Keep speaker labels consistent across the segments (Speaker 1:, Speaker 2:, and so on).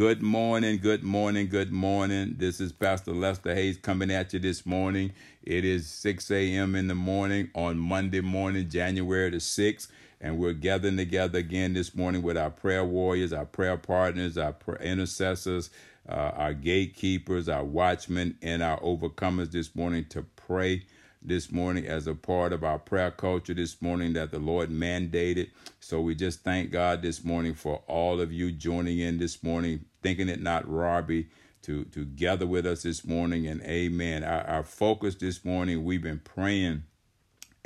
Speaker 1: Good morning, good morning, good morning. This is Pastor Lester Hayes coming at you this morning. It is 6 a.m. in the morning on Monday morning, January the 6th, and we're gathering together again this morning with our prayer warriors, our prayer partners, our intercessors, uh, our gatekeepers, our watchmen, and our overcomers this morning to pray this morning as a part of our prayer culture this morning that the Lord mandated. So we just thank God this morning for all of you joining in this morning, thinking it not robbery to, to gather with us this morning. And amen. Our, our focus this morning, we've been praying,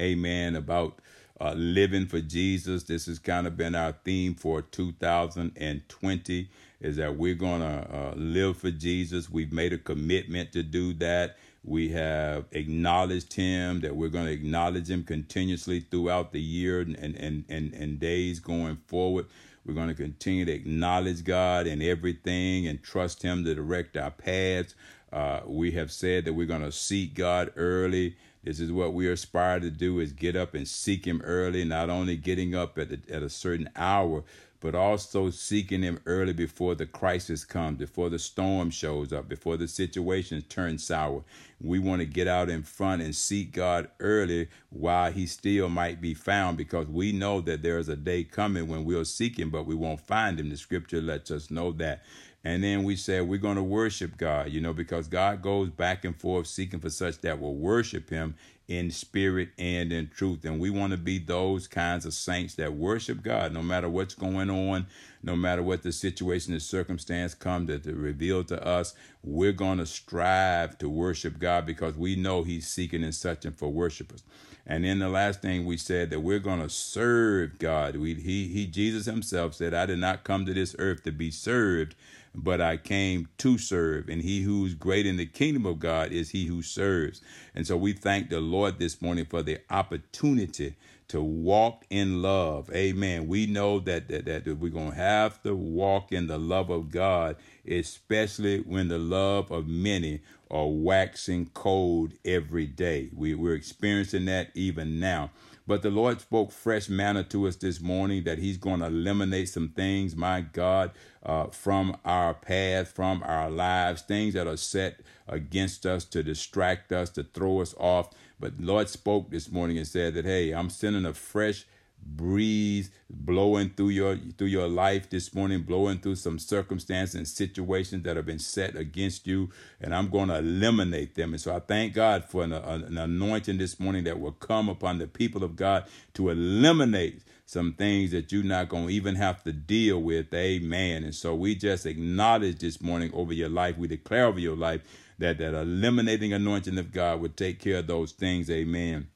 Speaker 1: amen, about uh, living for Jesus. This has kind of been our theme for 2020 is that we're going to uh, live for Jesus. We've made a commitment to do that. We have acknowledged him, that we're going to acknowledge him continuously throughout the year and, and, and, and days going forward. We're going to continue to acknowledge God in everything and trust him to direct our paths. Uh, we have said that we're going to seek God early. This is what we aspire to do is get up and seek him early, not only getting up at, the, at a certain hour, but also seeking Him early before the crisis comes, before the storm shows up, before the situation turns sour. We want to get out in front and seek God early while He still might be found because we know that there is a day coming when we'll seek Him, but we won't find Him. The scripture lets us know that. And then we said we're going to worship God, you know, because God goes back and forth seeking for such that will worship Him in spirit and in truth. And we want to be those kinds of saints that worship God no matter what's going on, no matter what the situation, the circumstance come to, to reveal to us. We're going to strive to worship God because we know He's seeking and searching for worshipers. And then the last thing we said that we're going to serve God. We, he, he, Jesus Himself said, "I did not come to this earth to be served, but I came to serve. And he who's great in the kingdom of God is he who serves. And so we thank the Lord this morning for the opportunity to walk in love. Amen. We know that, that, that we're going to have to walk in the love of God, especially when the love of many are waxing cold every day. We, we're experiencing that even now. But the Lord spoke fresh manna to us this morning that He's going to eliminate some things, my God, uh, from our path, from our lives, things that are set against us to distract us, to throw us off. But Lord spoke this morning and said that, hey, I'm sending a fresh breeze blowing through your through your life this morning blowing through some circumstances and situations that have been set against you and i'm going to eliminate them and so i thank god for an, an anointing this morning that will come upon the people of god to eliminate some things that you're not going to even have to deal with amen and so we just acknowledge this morning over your life we declare over your life that that eliminating anointing of god would take care of those things amen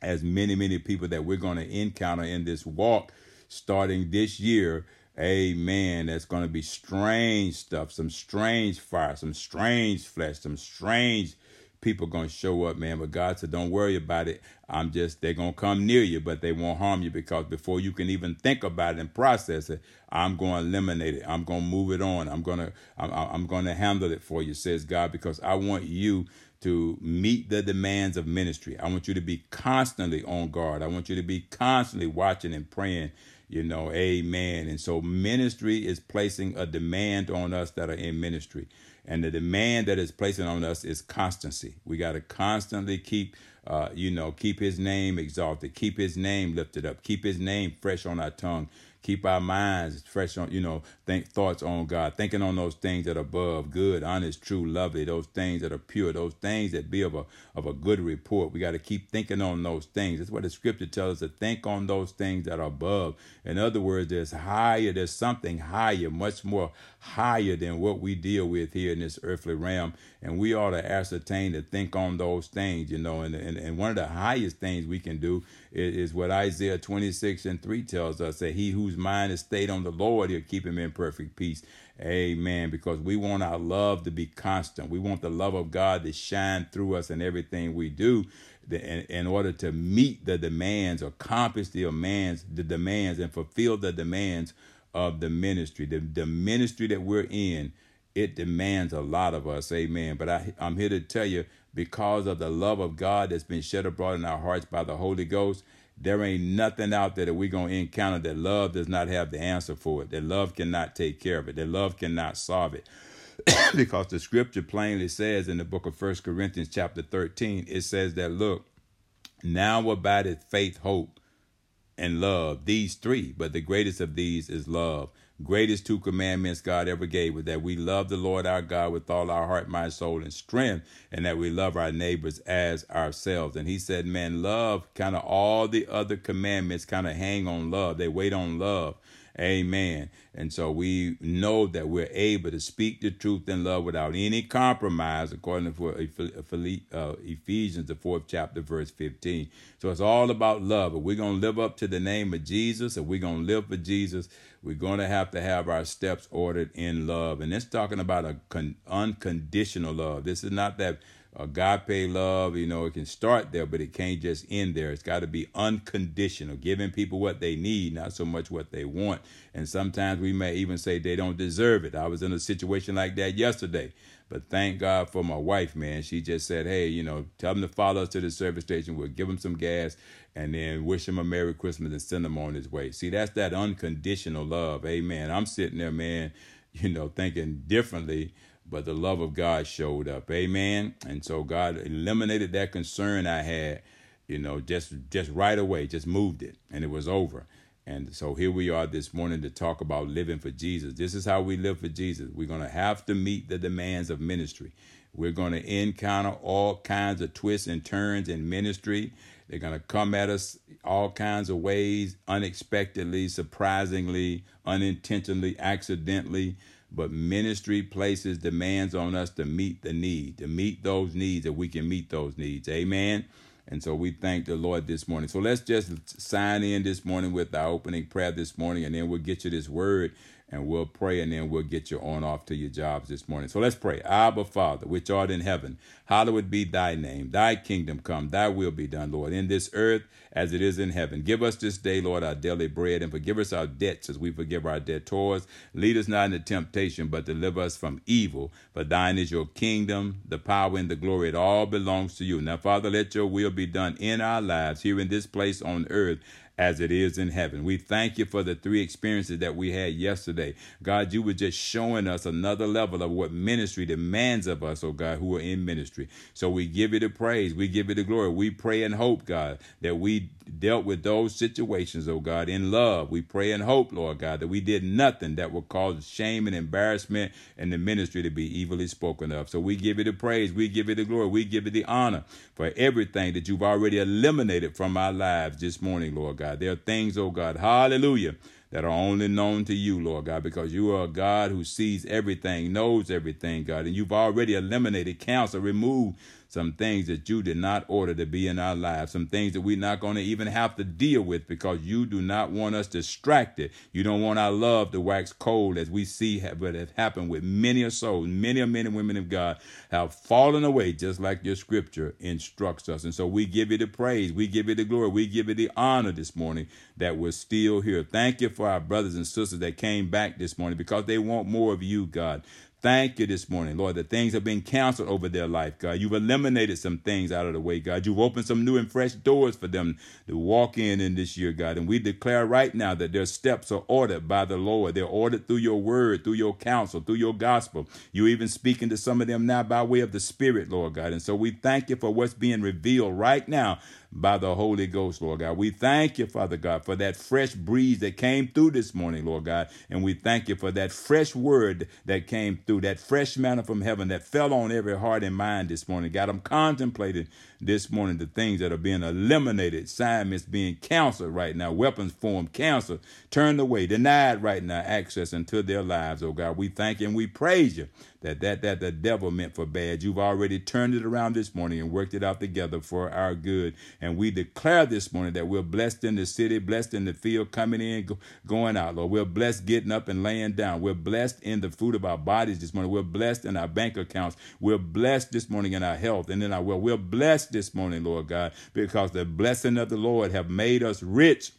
Speaker 1: as many, many people that we're going to encounter in this walk starting this year. Amen. That's going to be strange stuff, some strange fire, some strange flesh, some strange people to show up, man. But God said, don't worry about it. I'm just, they're to come near you, but they won't harm you because before you can even think about it and process it, I'm to eliminate it. I'm to move it on. I'm to, I'm, I'm to handle it for you, says God, because I want you to meet the demands of ministry. I want you to be constantly on guard. I want you to be constantly watching and praying, you know, amen. And so ministry is placing a demand on us that are in ministry. And the demand that is placing on us is constancy. We got to constantly keep, uh, you know, keep his name exalted, keep his name lifted up, keep his name fresh on our tongue, keep our minds fresh on, you know, think thoughts on God, thinking on those things that are above, good, honest, true, lovely, those things that are pure, those things that be of a of a good report. We got to keep thinking on those things. That's what the scripture tells us to think on those things that are above. In other words, there's higher, there's something higher, much more higher than what we deal with here in this earthly realm. And we ought to ascertain to think on those things, you know, and, and, and one of the highest things we can do is, is what Isaiah 26 and 3 tells us that he whose mind is stayed on the Lord, he'll keep him in perfect peace. Amen. Because we want our love to be constant. We want the love of God to shine through us in everything we do in, in order to meet the demands, accomplish the demands, the demands, and fulfill the demands of the ministry. The, the ministry that we're in, it demands a lot of us. Amen. But I, I'm here to tell you, because of the love of God that's been shed abroad in our hearts by the Holy Ghost, There ain't nothing out there that we're going to encounter that love does not have the answer for it, that love cannot take care of it, that love cannot solve it. because the scripture plainly says in the book of First Corinthians, chapter 13, it says that, look, now abideth faith, hope, and love, these three, but the greatest of these is love greatest two commandments God ever gave was that we love the Lord our God with all our heart, mind, soul, and strength, and that we love our neighbors as ourselves. And he said, man, love, kind of all the other commandments kind of hang on love. They wait on love. Amen. And so we know that we're able to speak the truth in love without any compromise, according to uh, Ephesians, the fourth chapter, verse 15. So it's all about love. If we're going to live up to the name of Jesus, if we're going to live for Jesus, we're going to have to have our steps ordered in love. And it's talking about a con- unconditional love. This is not that agape love, you know, it can start there, but it can't just end there. It's got to be unconditional, giving people what they need, not so much what they want. And sometimes we may even say they don't deserve it. I was in a situation like that yesterday. But thank God for my wife, man. She just said, hey, you know, tell them to follow us to the service station. We'll give them some gas and then wish him a Merry Christmas and send him on his way. See, that's that unconditional love. Amen. I'm sitting there, man, you know, thinking differently but the love of God showed up. Amen. And so God eliminated that concern I had, you know, just just right away, just moved it and it was over. And so here we are this morning to talk about living for Jesus. This is how we live for Jesus. We're going to have to meet the demands of ministry. We're going to encounter all kinds of twists and turns in ministry. They're going to come at us all kinds of ways, unexpectedly, surprisingly, unintentionally, accidentally. But ministry places demands on us to meet the need, to meet those needs, that we can meet those needs. Amen. And so we thank the Lord this morning. So let's just sign in this morning with our opening prayer this morning, and then we'll get you this word and we'll pray and then we'll get you on off to your jobs this morning. So let's pray. Abba, Father, which art in heaven, hallowed be thy name. Thy kingdom come, thy will be done, Lord, in this earth as it is in heaven. Give us this day, Lord, our daily bread and forgive us our debts as we forgive our debtors. Lead us not into temptation, but deliver us from evil. For thine is your kingdom, the power, and the glory. It all belongs to you. Now, Father, let your will be done in our lives here in this place on earth as it is in heaven. We thank you for the three experiences that we had yesterday. God, you were just showing us another level of what ministry demands of us, oh God, who are in ministry. So we give you the praise. We give you the glory. We pray and hope, God, that we dealt with those situations, oh God, in love. We pray and hope, Lord God, that we did nothing that would cause shame and embarrassment in the ministry to be evilly spoken of. So we give you the praise. We give you the glory. We give you the honor for everything that you've already eliminated from our lives this morning, Lord God. There are things, oh God, hallelujah, that are only known to you, Lord God, because you are a God who sees everything, knows everything, God, and you've already eliminated, canceled, removed some things that you did not order to be in our lives, some things that we're not going to even have to deal with because you do not want us distracted. You don't want our love to wax cold as we see what has happened with many a soul. Many a men and women of God have fallen away just like your scripture instructs us. And so we give you the praise, we give you the glory, we give you the honor this morning that we're still here. Thank you for our brothers and sisters that came back this morning because they want more of you, God. Thank you this morning, Lord, that things have been canceled over their life, God. You've eliminated some things out of the way, God. You've opened some new and fresh doors for them to walk in in this year, God. And we declare right now that their steps are ordered by the Lord. They're ordered through your word, through your counsel, through your gospel. You're even speaking to some of them now by way of the Spirit, Lord God. And so we thank you for what's being revealed right now by the Holy Ghost, Lord God. We thank you, Father God, for that fresh breeze that came through this morning, Lord God. And we thank you for that fresh word that came through, that fresh manna from heaven that fell on every heart and mind this morning. God, I'm contemplating this morning the things that are being eliminated, assignments being canceled right now, weapons formed, canceled, turned away, denied right now access into their lives, oh God. We thank you and we praise you that that that the devil meant for bad. You've already turned it around this morning and worked it out together for our good. And we declare this morning that we're blessed in the city, blessed in the field, coming in, go, going out, Lord. We're blessed getting up and laying down. We're blessed in the fruit of our bodies this morning. We're blessed in our bank accounts. We're blessed this morning in our health and in our well. We're blessed this morning, Lord God, because the blessing of the Lord have made us rich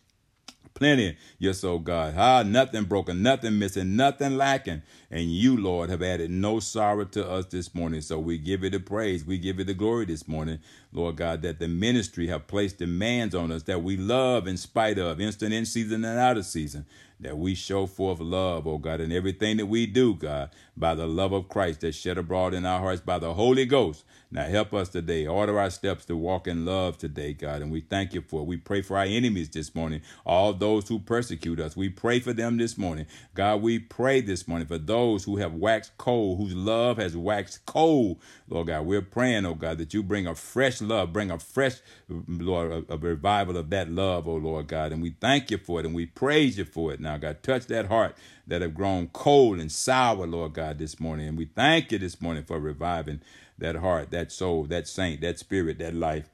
Speaker 1: plenty. Yes, oh God. Ah, nothing broken, nothing missing, nothing lacking. And you, Lord, have added no sorrow to us this morning. So we give you the praise. We give you the glory this morning, Lord God, that the ministry have placed demands on us that we love in spite of, instant in season and out of season that we show forth love, O God, in everything that we do, God, by the love of Christ that's shed abroad in our hearts by the Holy Ghost. Now help us today. Order our steps to walk in love today, God. And we thank you for it. We pray for our enemies this morning, all those who persecute us. We pray for them this morning. God, we pray this morning for those who have waxed cold, whose love has waxed cold. Lord God, we're praying, oh God, that you bring a fresh love, bring a fresh, Lord, a, a revival of that love, oh Lord God. And we thank you for it and we praise you for it now, God. Touch that heart that have grown cold and sour, Lord God, this morning. And we thank you this morning for reviving that heart, that soul, that saint, that spirit, that life.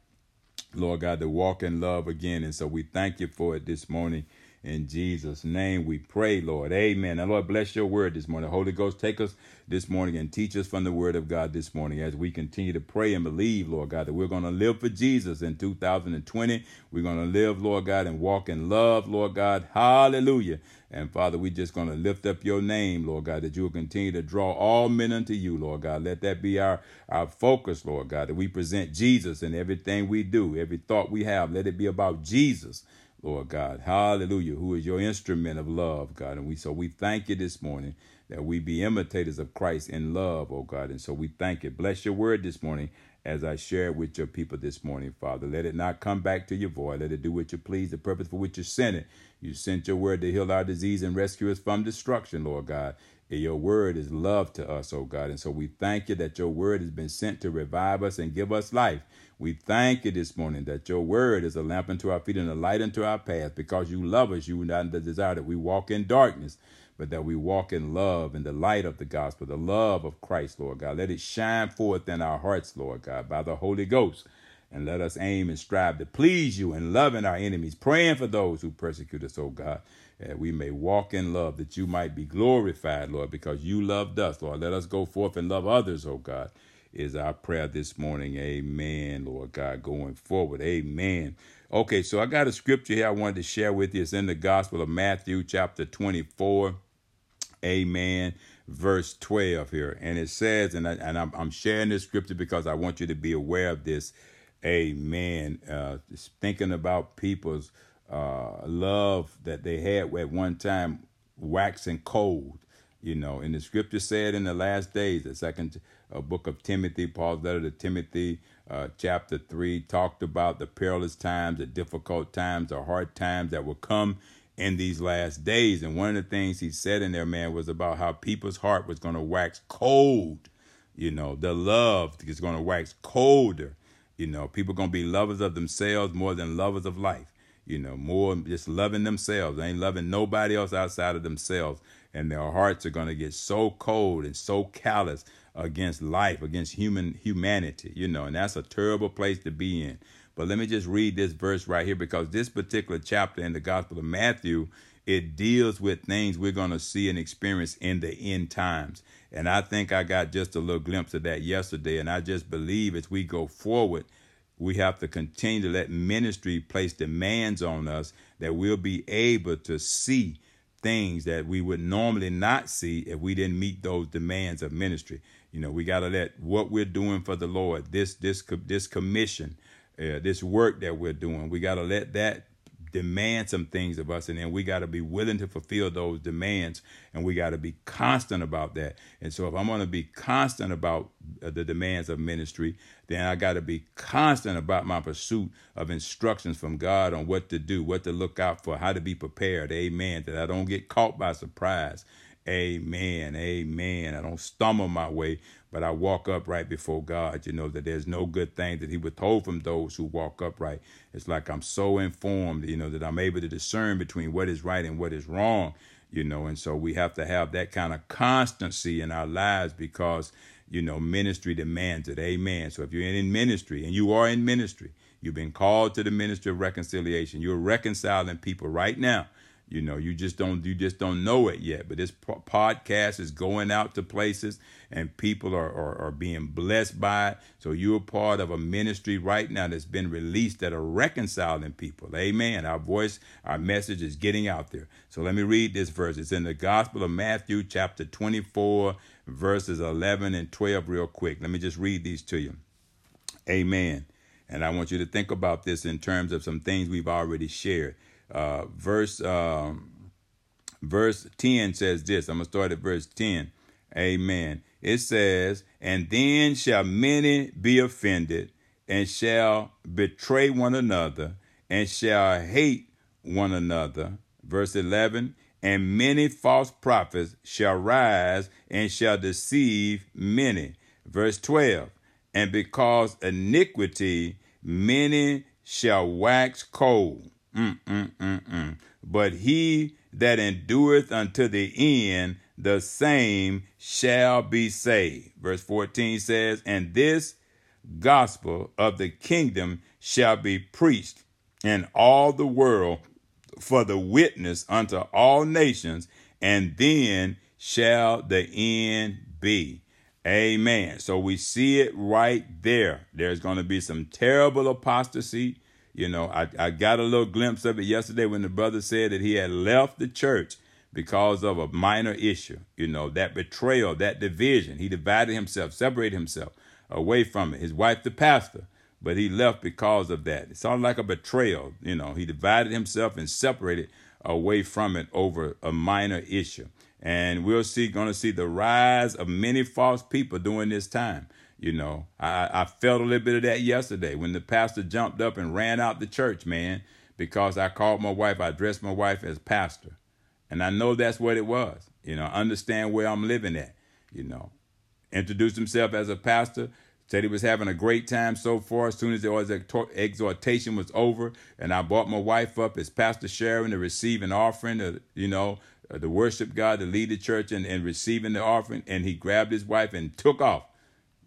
Speaker 1: Lord God, to walk in love again. And so we thank you for it this morning. In Jesus' name we pray, Lord. Amen. And Lord, bless your word this morning. Holy Ghost, take us this morning and teach us from the word of God this morning as we continue to pray and believe, Lord God, that we're going to live for Jesus in 2020. We're going to live, Lord God, and walk in love, Lord God. Hallelujah. And Father, we're just going to lift up your name, Lord God, that you will continue to draw all men unto you, Lord God. Let that be our, our focus, Lord God, that we present Jesus in everything we do, every thought we have. Let it be about Jesus, Lord God. Hallelujah, who is your instrument of love, God. And we so we thank you this morning that we be imitators of Christ in love, oh God. And so we thank you. Bless your word this morning as I share it with your people this morning, Father. Let it not come back to your void. Let it do what you please, the purpose for which you sent it. You sent your word to heal our disease and rescue us from destruction, Lord God. And your word is love to us, oh God. And so we thank you that your word has been sent to revive us and give us life. We thank you this morning that your word is a lamp unto our feet and a light unto our path. Because you love us, you not desire that we walk in darkness but that we walk in love in the light of the gospel, the love of Christ, Lord God. Let it shine forth in our hearts, Lord God, by the Holy Ghost. And let us aim and strive to please you and loving our enemies, praying for those who persecute us, oh God, that we may walk in love, that you might be glorified, Lord, because you loved us, Lord. Let us go forth and love others, oh God, is our prayer this morning. Amen, Lord God, going forward. Amen. Okay, so I got a scripture here I wanted to share with you. It's in the Gospel of Matthew, chapter 24 Amen. Verse 12 here. And it says, and, I, and I'm, I'm sharing this scripture because I want you to be aware of this. Amen. Uh, thinking about people's uh, love that they had at one time waxing cold. You know, and the scripture said in the last days, the second uh, book of Timothy, Paul's letter to Timothy, uh, chapter 3, talked about the perilous times, the difficult times, the hard times that will come in these last days. And one of the things he said in there, man, was about how people's heart was going to wax cold. You know, the love is going to wax colder. You know, people to be lovers of themselves more than lovers of life. You know, more just loving themselves. They ain't loving nobody else outside of themselves. And their hearts are to get so cold and so callous against life, against human humanity. You know, and that's a terrible place to be in. But let me just read this verse right here because this particular chapter in the Gospel of Matthew, it deals with things we're going to see and experience in the end times. And I think I got just a little glimpse of that yesterday. And I just believe as we go forward, we have to continue to let ministry place demands on us that we'll be able to see things that we would normally not see if we didn't meet those demands of ministry. You know, we got to let what we're doing for the Lord, this this this commission, uh, this work that we're doing. We got to let that demand some things of us and then we got to be willing to fulfill those demands and we got to be constant about that. And so if i'm going to be constant about uh, the demands of ministry then i got to be constant about my pursuit of instructions from god on what to do what to look out for how to be prepared amen that i don't get caught by surprise Amen. Amen. I don't stumble my way, but I walk upright before God. You know that there's no good thing that He withhold from those who walk upright. It's like I'm so informed, you know, that I'm able to discern between what is right and what is wrong, you know, and so we have to have that kind of constancy in our lives because, you know, ministry demands it. Amen. So if you're in ministry and you are in ministry, you've been called to the ministry of reconciliation, you're reconciling people right now You know, you just don't you just don't know it yet. But this po- podcast is going out to places, and people are, are are being blessed by it. So you're part of a ministry right now that's been released that are reconciling people. Amen. Our voice, our message is getting out there. So let me read this verse. It's in the Gospel of Matthew, chapter 24, verses 11 and 12, real quick. Let me just read these to you. Amen. And I want you to think about this in terms of some things we've already shared. Uh, verse um, verse 10 says this. I'm to start at verse 10. Amen. It says, And then shall many be offended, and shall betray one another, and shall hate one another. Verse 11, And many false prophets shall rise, and shall deceive many. Verse 12, And because iniquity many shall wax cold. Mm-mm-mm-mm. But he that endureth unto the end, the same shall be saved. Verse 14 says, And this gospel of the kingdom shall be preached in all the world for the witness unto all nations, and then shall the end be. Amen. So we see it right there. There's going to be some terrible apostasy. You know, I, I got a little glimpse of it yesterday when the brother said that he had left the church because of a minor issue. You know, that betrayal, that division. He divided himself, separated himself away from it. His wife, the pastor, but he left because of that. It sounded like a betrayal. You know, he divided himself and separated away from it over a minor issue. And we'll see, going to see the rise of many false people during this time. You know, I, I felt a little bit of that yesterday when the pastor jumped up and ran out the church, man, because I called my wife, I addressed my wife as pastor. And I know that's what it was. You know, understand where I'm living at. You know, introduced himself as a pastor, said he was having a great time so far. As soon as the exhortation was over, and I brought my wife up as Pastor Sharon to receive an offering, to, you know, uh, to worship God, to lead the church, and, and receiving the offering. And he grabbed his wife and took off.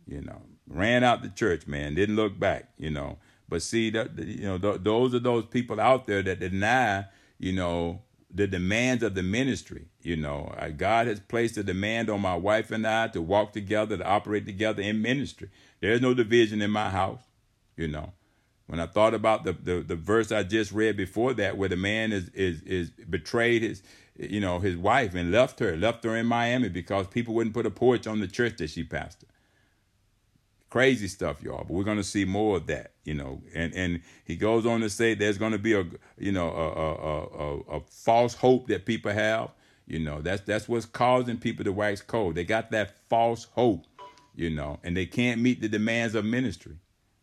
Speaker 1: You know, ran out the church, man. Didn't look back. You know, but see that you know th- those are those people out there that deny, you know, the demands of the ministry. You know, God has placed a demand on my wife and I to walk together, to operate together in ministry. There's no division in my house. You know, when I thought about the, the, the verse I just read before that, where the man is is is betrayed his you know his wife and left her, left her in Miami because people wouldn't put a porch on the church that she pastored. Crazy stuff, y'all. But we're gonna see more of that, you know. And and he goes on to say there's gonna be a you know a a, a, a false hope that people have. You know that's that's what's causing people to wax cold. They got that false hope, you know, and they can't meet the demands of ministry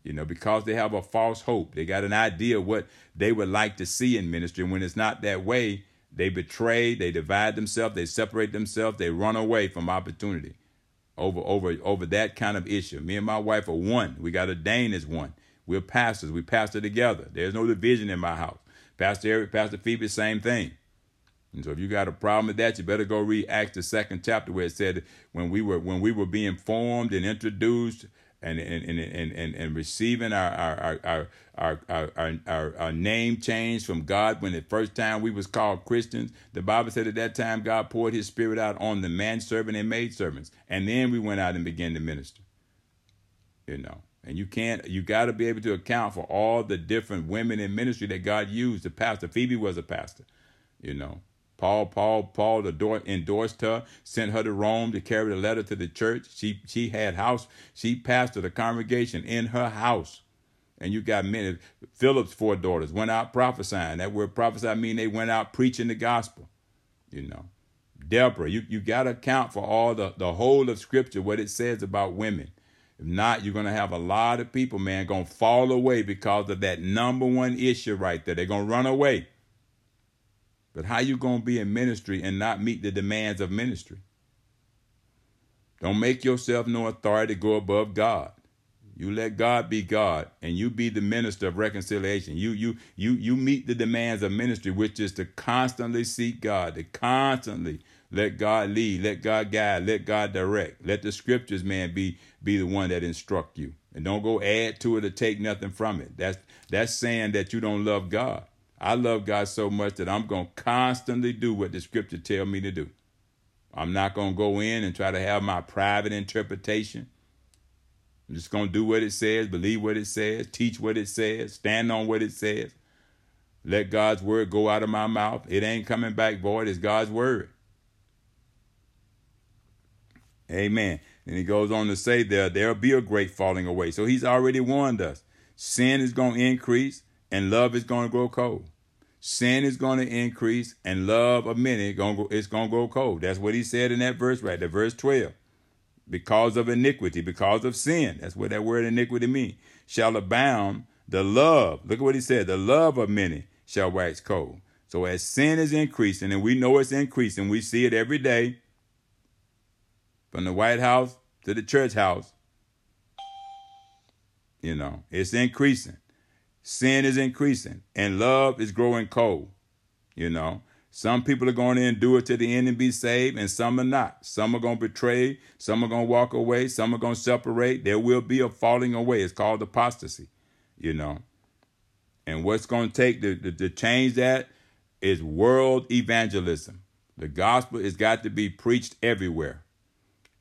Speaker 1: you know, because they have a false hope. They got an idea what they would like to see in ministry. And when it's not that way, they betray, they divide themselves, they separate themselves, they run away from opportunity over over over that kind of issue. Me and my wife are one. We got ordained as one. We're pastors. We pastor together. There's no division in my house. Pastor Eric, Pastor Phoebe, same thing. And so if you got a problem with that, you better go read Acts the second chapter where it said when we were when we were being formed and introduced and and and and, and, receiving our our, our our our our our name change from God when the first time we was called Christians. The Bible said at that time God poured His Spirit out on the manservant and maidservants, and then we went out and began to minister. You know, and you can't you got to be able to account for all the different women in ministry that God used. The pastor Phoebe was a pastor. You know, Paul, Paul, Paul endorsed her, sent her to Rome to carry the letter to the church. She she had house, she pastored a congregation in her house. And you got many Philip's four daughters went out prophesying. That word prophesy mean they went out preaching the gospel. You know. Deborah, you, you gotta account for all the, the whole of scripture, what it says about women. If not, you're gonna have a lot of people, man, gonna fall away because of that number one issue right there. They're gonna run away. But how you going to be in ministry and not meet the demands of ministry? Don't make yourself no authority to go above God. You let God be God and you be the minister of reconciliation. You you you you meet the demands of ministry, which is to constantly seek God, to constantly let God lead, let God guide, let God direct. Let the scriptures, man, be be the one that instruct you. And don't go add to it or take nothing from it. That's that's saying that you don't love God. I love God so much that I'm going to constantly do what the scripture tell me to do. I'm not going to go in and try to have my private interpretation. I'm just going to do what it says, believe what it says, teach what it says, stand on what it says. Let God's word go out of my mouth. It ain't coming back void. It's God's word. Amen. And he goes on to say there, there'll be a great falling away. So he's already warned us. Sin is going to increase and love is going to grow cold. Sin is going to increase and love a minute going to go, it's going to go cold. That's what he said in that verse right there, verse 12. Because of iniquity, because of sin. That's what that word iniquity means. Shall abound the love. Look at what he said. The love of many shall wax cold. So as sin is increasing, and we know it's increasing, we see it every day from the White House to the church house. You know, it's increasing. Sin is increasing and love is growing cold. You know, some people are going to endure to the end and be saved, and some are not. Some are going to betray, some are going to walk away, some are going to separate. There will be a falling away. It's called apostasy, you know. And what's going to take to, to, to change that is world evangelism. The gospel has got to be preached everywhere.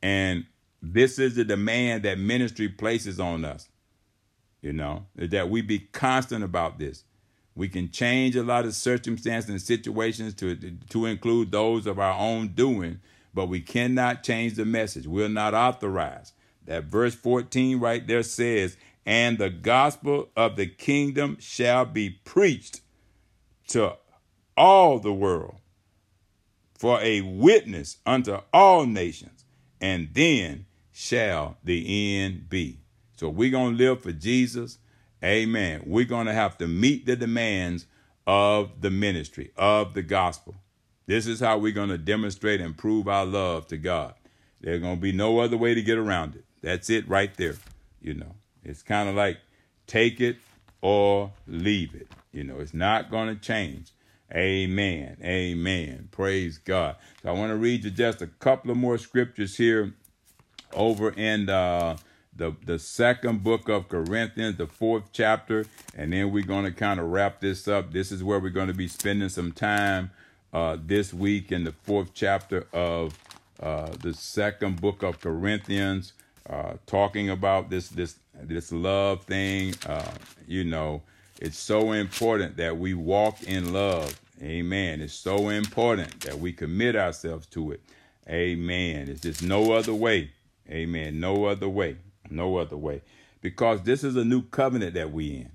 Speaker 1: And this is the demand that ministry places on us. You know, that we be constant about this. We can change a lot of circumstances and situations to, to include those of our own doing, but we cannot change the message. We're not authorized. That verse 14 right there says, And the gospel of the kingdom shall be preached to all the world for a witness unto all nations, and then shall the end be. So we're going to live for Jesus. Amen. We're going to have to meet the demands of the ministry, of the gospel. This is how we're going to demonstrate and prove our love to God. There's going to be no other way to get around it. That's it right there. You know, it's kind of like take it or leave it. You know, it's not going to change. Amen. Amen. Praise God. So I want to read you just a couple of more scriptures here over in uh, the, the second book of Corinthians, the fourth chapter, and then we're going to kind of wrap this up. This is where we're going to be spending some time uh, this week in the fourth chapter of uh, the second book of Corinthians, uh, talking about this this this love thing. Uh, you know, it's so important that we walk in love. Amen. It's so important that we commit ourselves to it. Amen. It's just no other way. Amen. No other way. No other way. Because this is a new covenant that we in.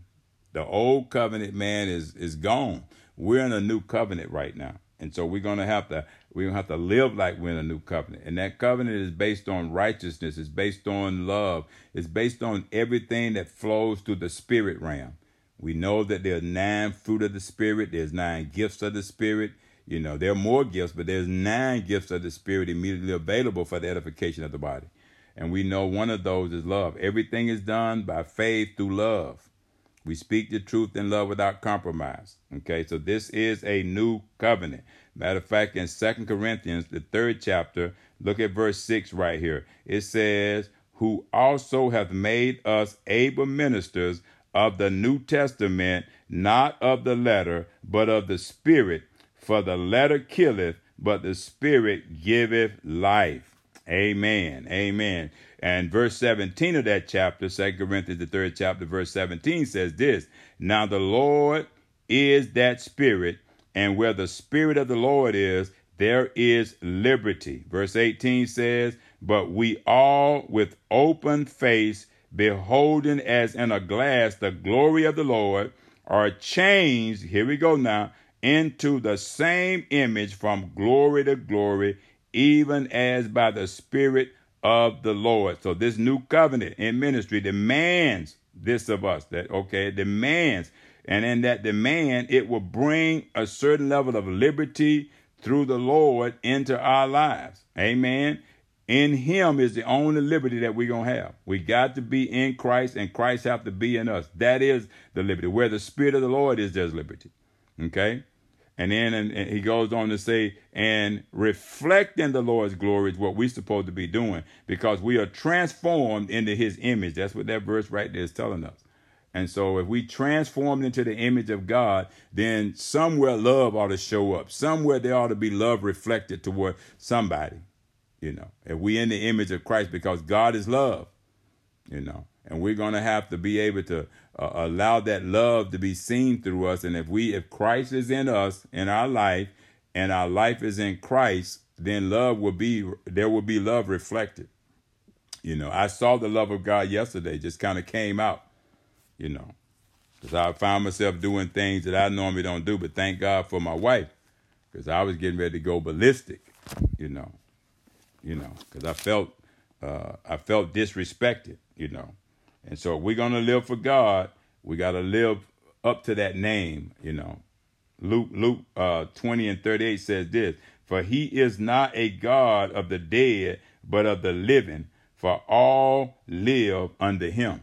Speaker 1: The old covenant, man, is is gone. We're in a new covenant right now. And so we're gonna have to we're gonna have to live like we're in a new covenant. And that covenant is based on righteousness, it's based on love, it's based on everything that flows through the spirit realm. We know that there are nine fruit of the spirit, there's nine gifts of the spirit. You know, there are more gifts, but there's nine gifts of the spirit immediately available for the edification of the body. And we know one of those is love. Everything is done by faith through love. We speak the truth in love without compromise. Okay, so this is a new covenant. Matter of fact, in Second Corinthians, the third chapter, look at verse 6 right here. It says, Who also hath made us able ministers of the New Testament, not of the letter, but of the Spirit. For the letter killeth, but the Spirit giveth life. Amen. Amen. And verse 17 of that chapter, 2 Corinthians, the third chapter, verse 17 says this Now the Lord is that Spirit, and where the Spirit of the Lord is, there is liberty. Verse 18 says, But we all with open face, beholding as in a glass the glory of the Lord, are changed, here we go now, into the same image from glory to glory even as by the Spirit of the Lord. So this new covenant in ministry demands this of us. That okay, it demands, and in that demand, it will bring a certain level of liberty through the Lord into our lives. Amen. In Him is the only liberty that we're gonna have. We got to be in Christ, and Christ have to be in us. That is the liberty. Where the Spirit of the Lord is, there's liberty. Okay. And then and, and he goes on to say, and reflecting the Lord's glory is what we're supposed to be doing because we are transformed into his image. That's what that verse right there is telling us. And so if we transform into the image of God, then somewhere love ought to show up. Somewhere there ought to be love reflected toward somebody. You know, if we in the image of Christ because God is love, you know, and we're going to have to be able to uh, allow that love to be seen through us. And if we, if Christ is in us in our life and our life is in Christ, then love will be, there will be love reflected. You know, I saw the love of God yesterday, just kind of came out you know. Because I found myself doing things that I normally don't do, but thank God for my wife, because I was getting ready to go ballistic, you know, you know, because I felt uh, I felt disrespected, you know, and so if we're gonna live for God, we got to live up to that name, you know. Luke Luke uh, twenty and thirty eight says this: For he is not a God of the dead, but of the living, for all live under him.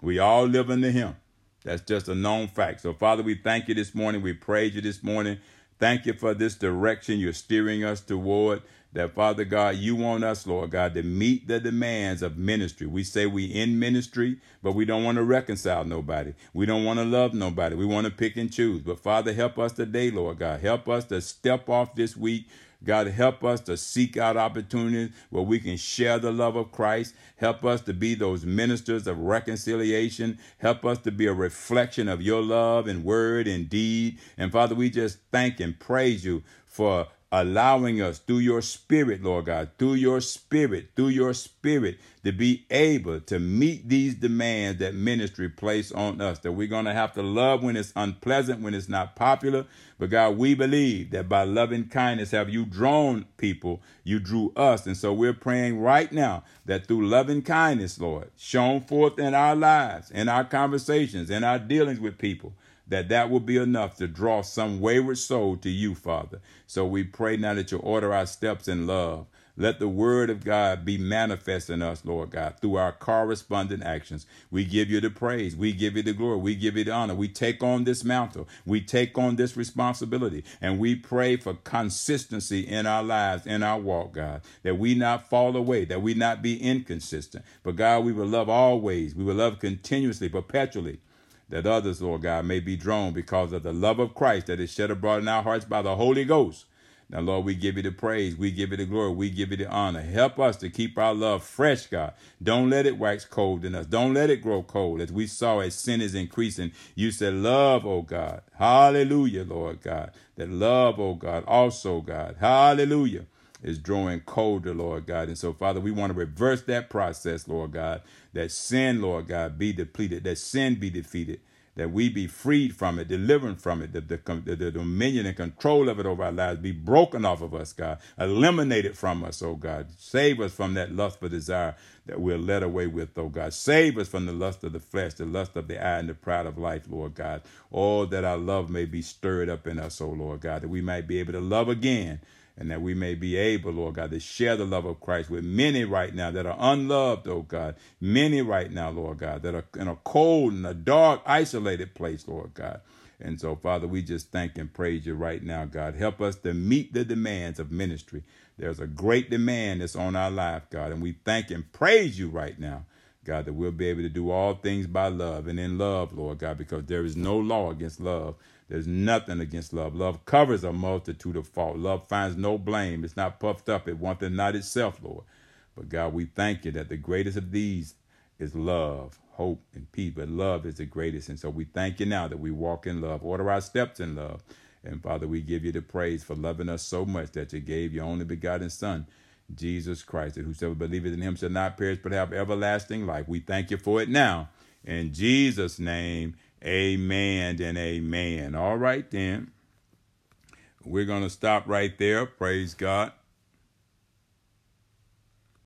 Speaker 1: We all live under him. That's just a known fact. So, Father, we thank you this morning. We praise you this morning. Thank you for this direction you're steering us toward. That, Father God, you want us, Lord God, to meet the demands of ministry. We say we in ministry, but we don't want to reconcile nobody. We don't want to love nobody. We want to pick and choose. But, Father, help us today, Lord God. Help us to step off this week God, help us to seek out opportunities where we can share the love of Christ. Help us to be those ministers of reconciliation. Help us to be a reflection of your love and word and deed. And Father, we just thank and praise you for allowing us through your spirit, Lord God, through your spirit, through your spirit, to be able to meet these demands that ministry place on us. That we're going to have to love when it's unpleasant, when it's not popular. But God, we believe that by loving kindness have you drawn people, you drew us. And so we're praying right now that through loving kindness, Lord, shown forth in our lives, in our conversations, in our dealings with people, that that will be enough to draw some wayward soul to you, Father. So we pray now that you order our steps in love. Let the word of God be manifest in us, Lord God, through our corresponding actions. We give you the praise. We give you the glory. We give you the honor. We take on this mantle. We take on this responsibility. And we pray for consistency in our lives, in our walk, God, that we not fall away, that we not be inconsistent. But God, we will love always. We will love continuously, perpetually that others, Lord God, may be drawn because of the love of Christ that is shed abroad in our hearts by the Holy Ghost. Now, Lord, we give you the praise. We give you the glory. We give you the honor. Help us to keep our love fresh, God. Don't let it wax cold in us. Don't let it grow cold. As we saw as sin is increasing, you said, Love, oh God. Hallelujah, Lord God. That love, oh God, also, God. Hallelujah is drawing colder, Lord God. And so, Father, we want to reverse that process, Lord God, that sin, Lord God, be depleted, that sin be defeated, that we be freed from it, delivered from it, the, the, the, dominion and control of it over our lives be broken off of us, God, eliminated from us, oh God. Save us from that lustful desire that we're led away with, oh God. Save us from the lust of the flesh, the lust of the eye, and the pride of life, Lord God. All that our love may be stirred up in us, oh Lord God, that we might be able to love again and that we may be able, Lord God, to share the love of Christ with many right now that are unloved, oh God. Many right now, Lord God, that are in a cold and a dark, isolated place, Lord God. And so, Father, we just thank and praise you right now, God. Help us to meet the demands of ministry. There's a great demand that's on our life, God, and we thank and praise you right now. God, that we'll be able to do all things by love and in love, Lord God, because there is no law against love. There's nothing against love. Love covers a multitude of fault. Love finds no blame. It's not puffed up. It wants not itself, Lord. But God, we thank you that the greatest of these is love, hope, and peace. But love is the greatest. And so we thank you now that we walk in love. Order our steps in love. And Father, we give you the praise for loving us so much that you gave your only begotten Son, Jesus Christ, that whosoever believeth in him shall not perish but have everlasting life. We thank you for it now. In Jesus' name, Amen and amen. All right, then. We're going to stop right there. Praise God.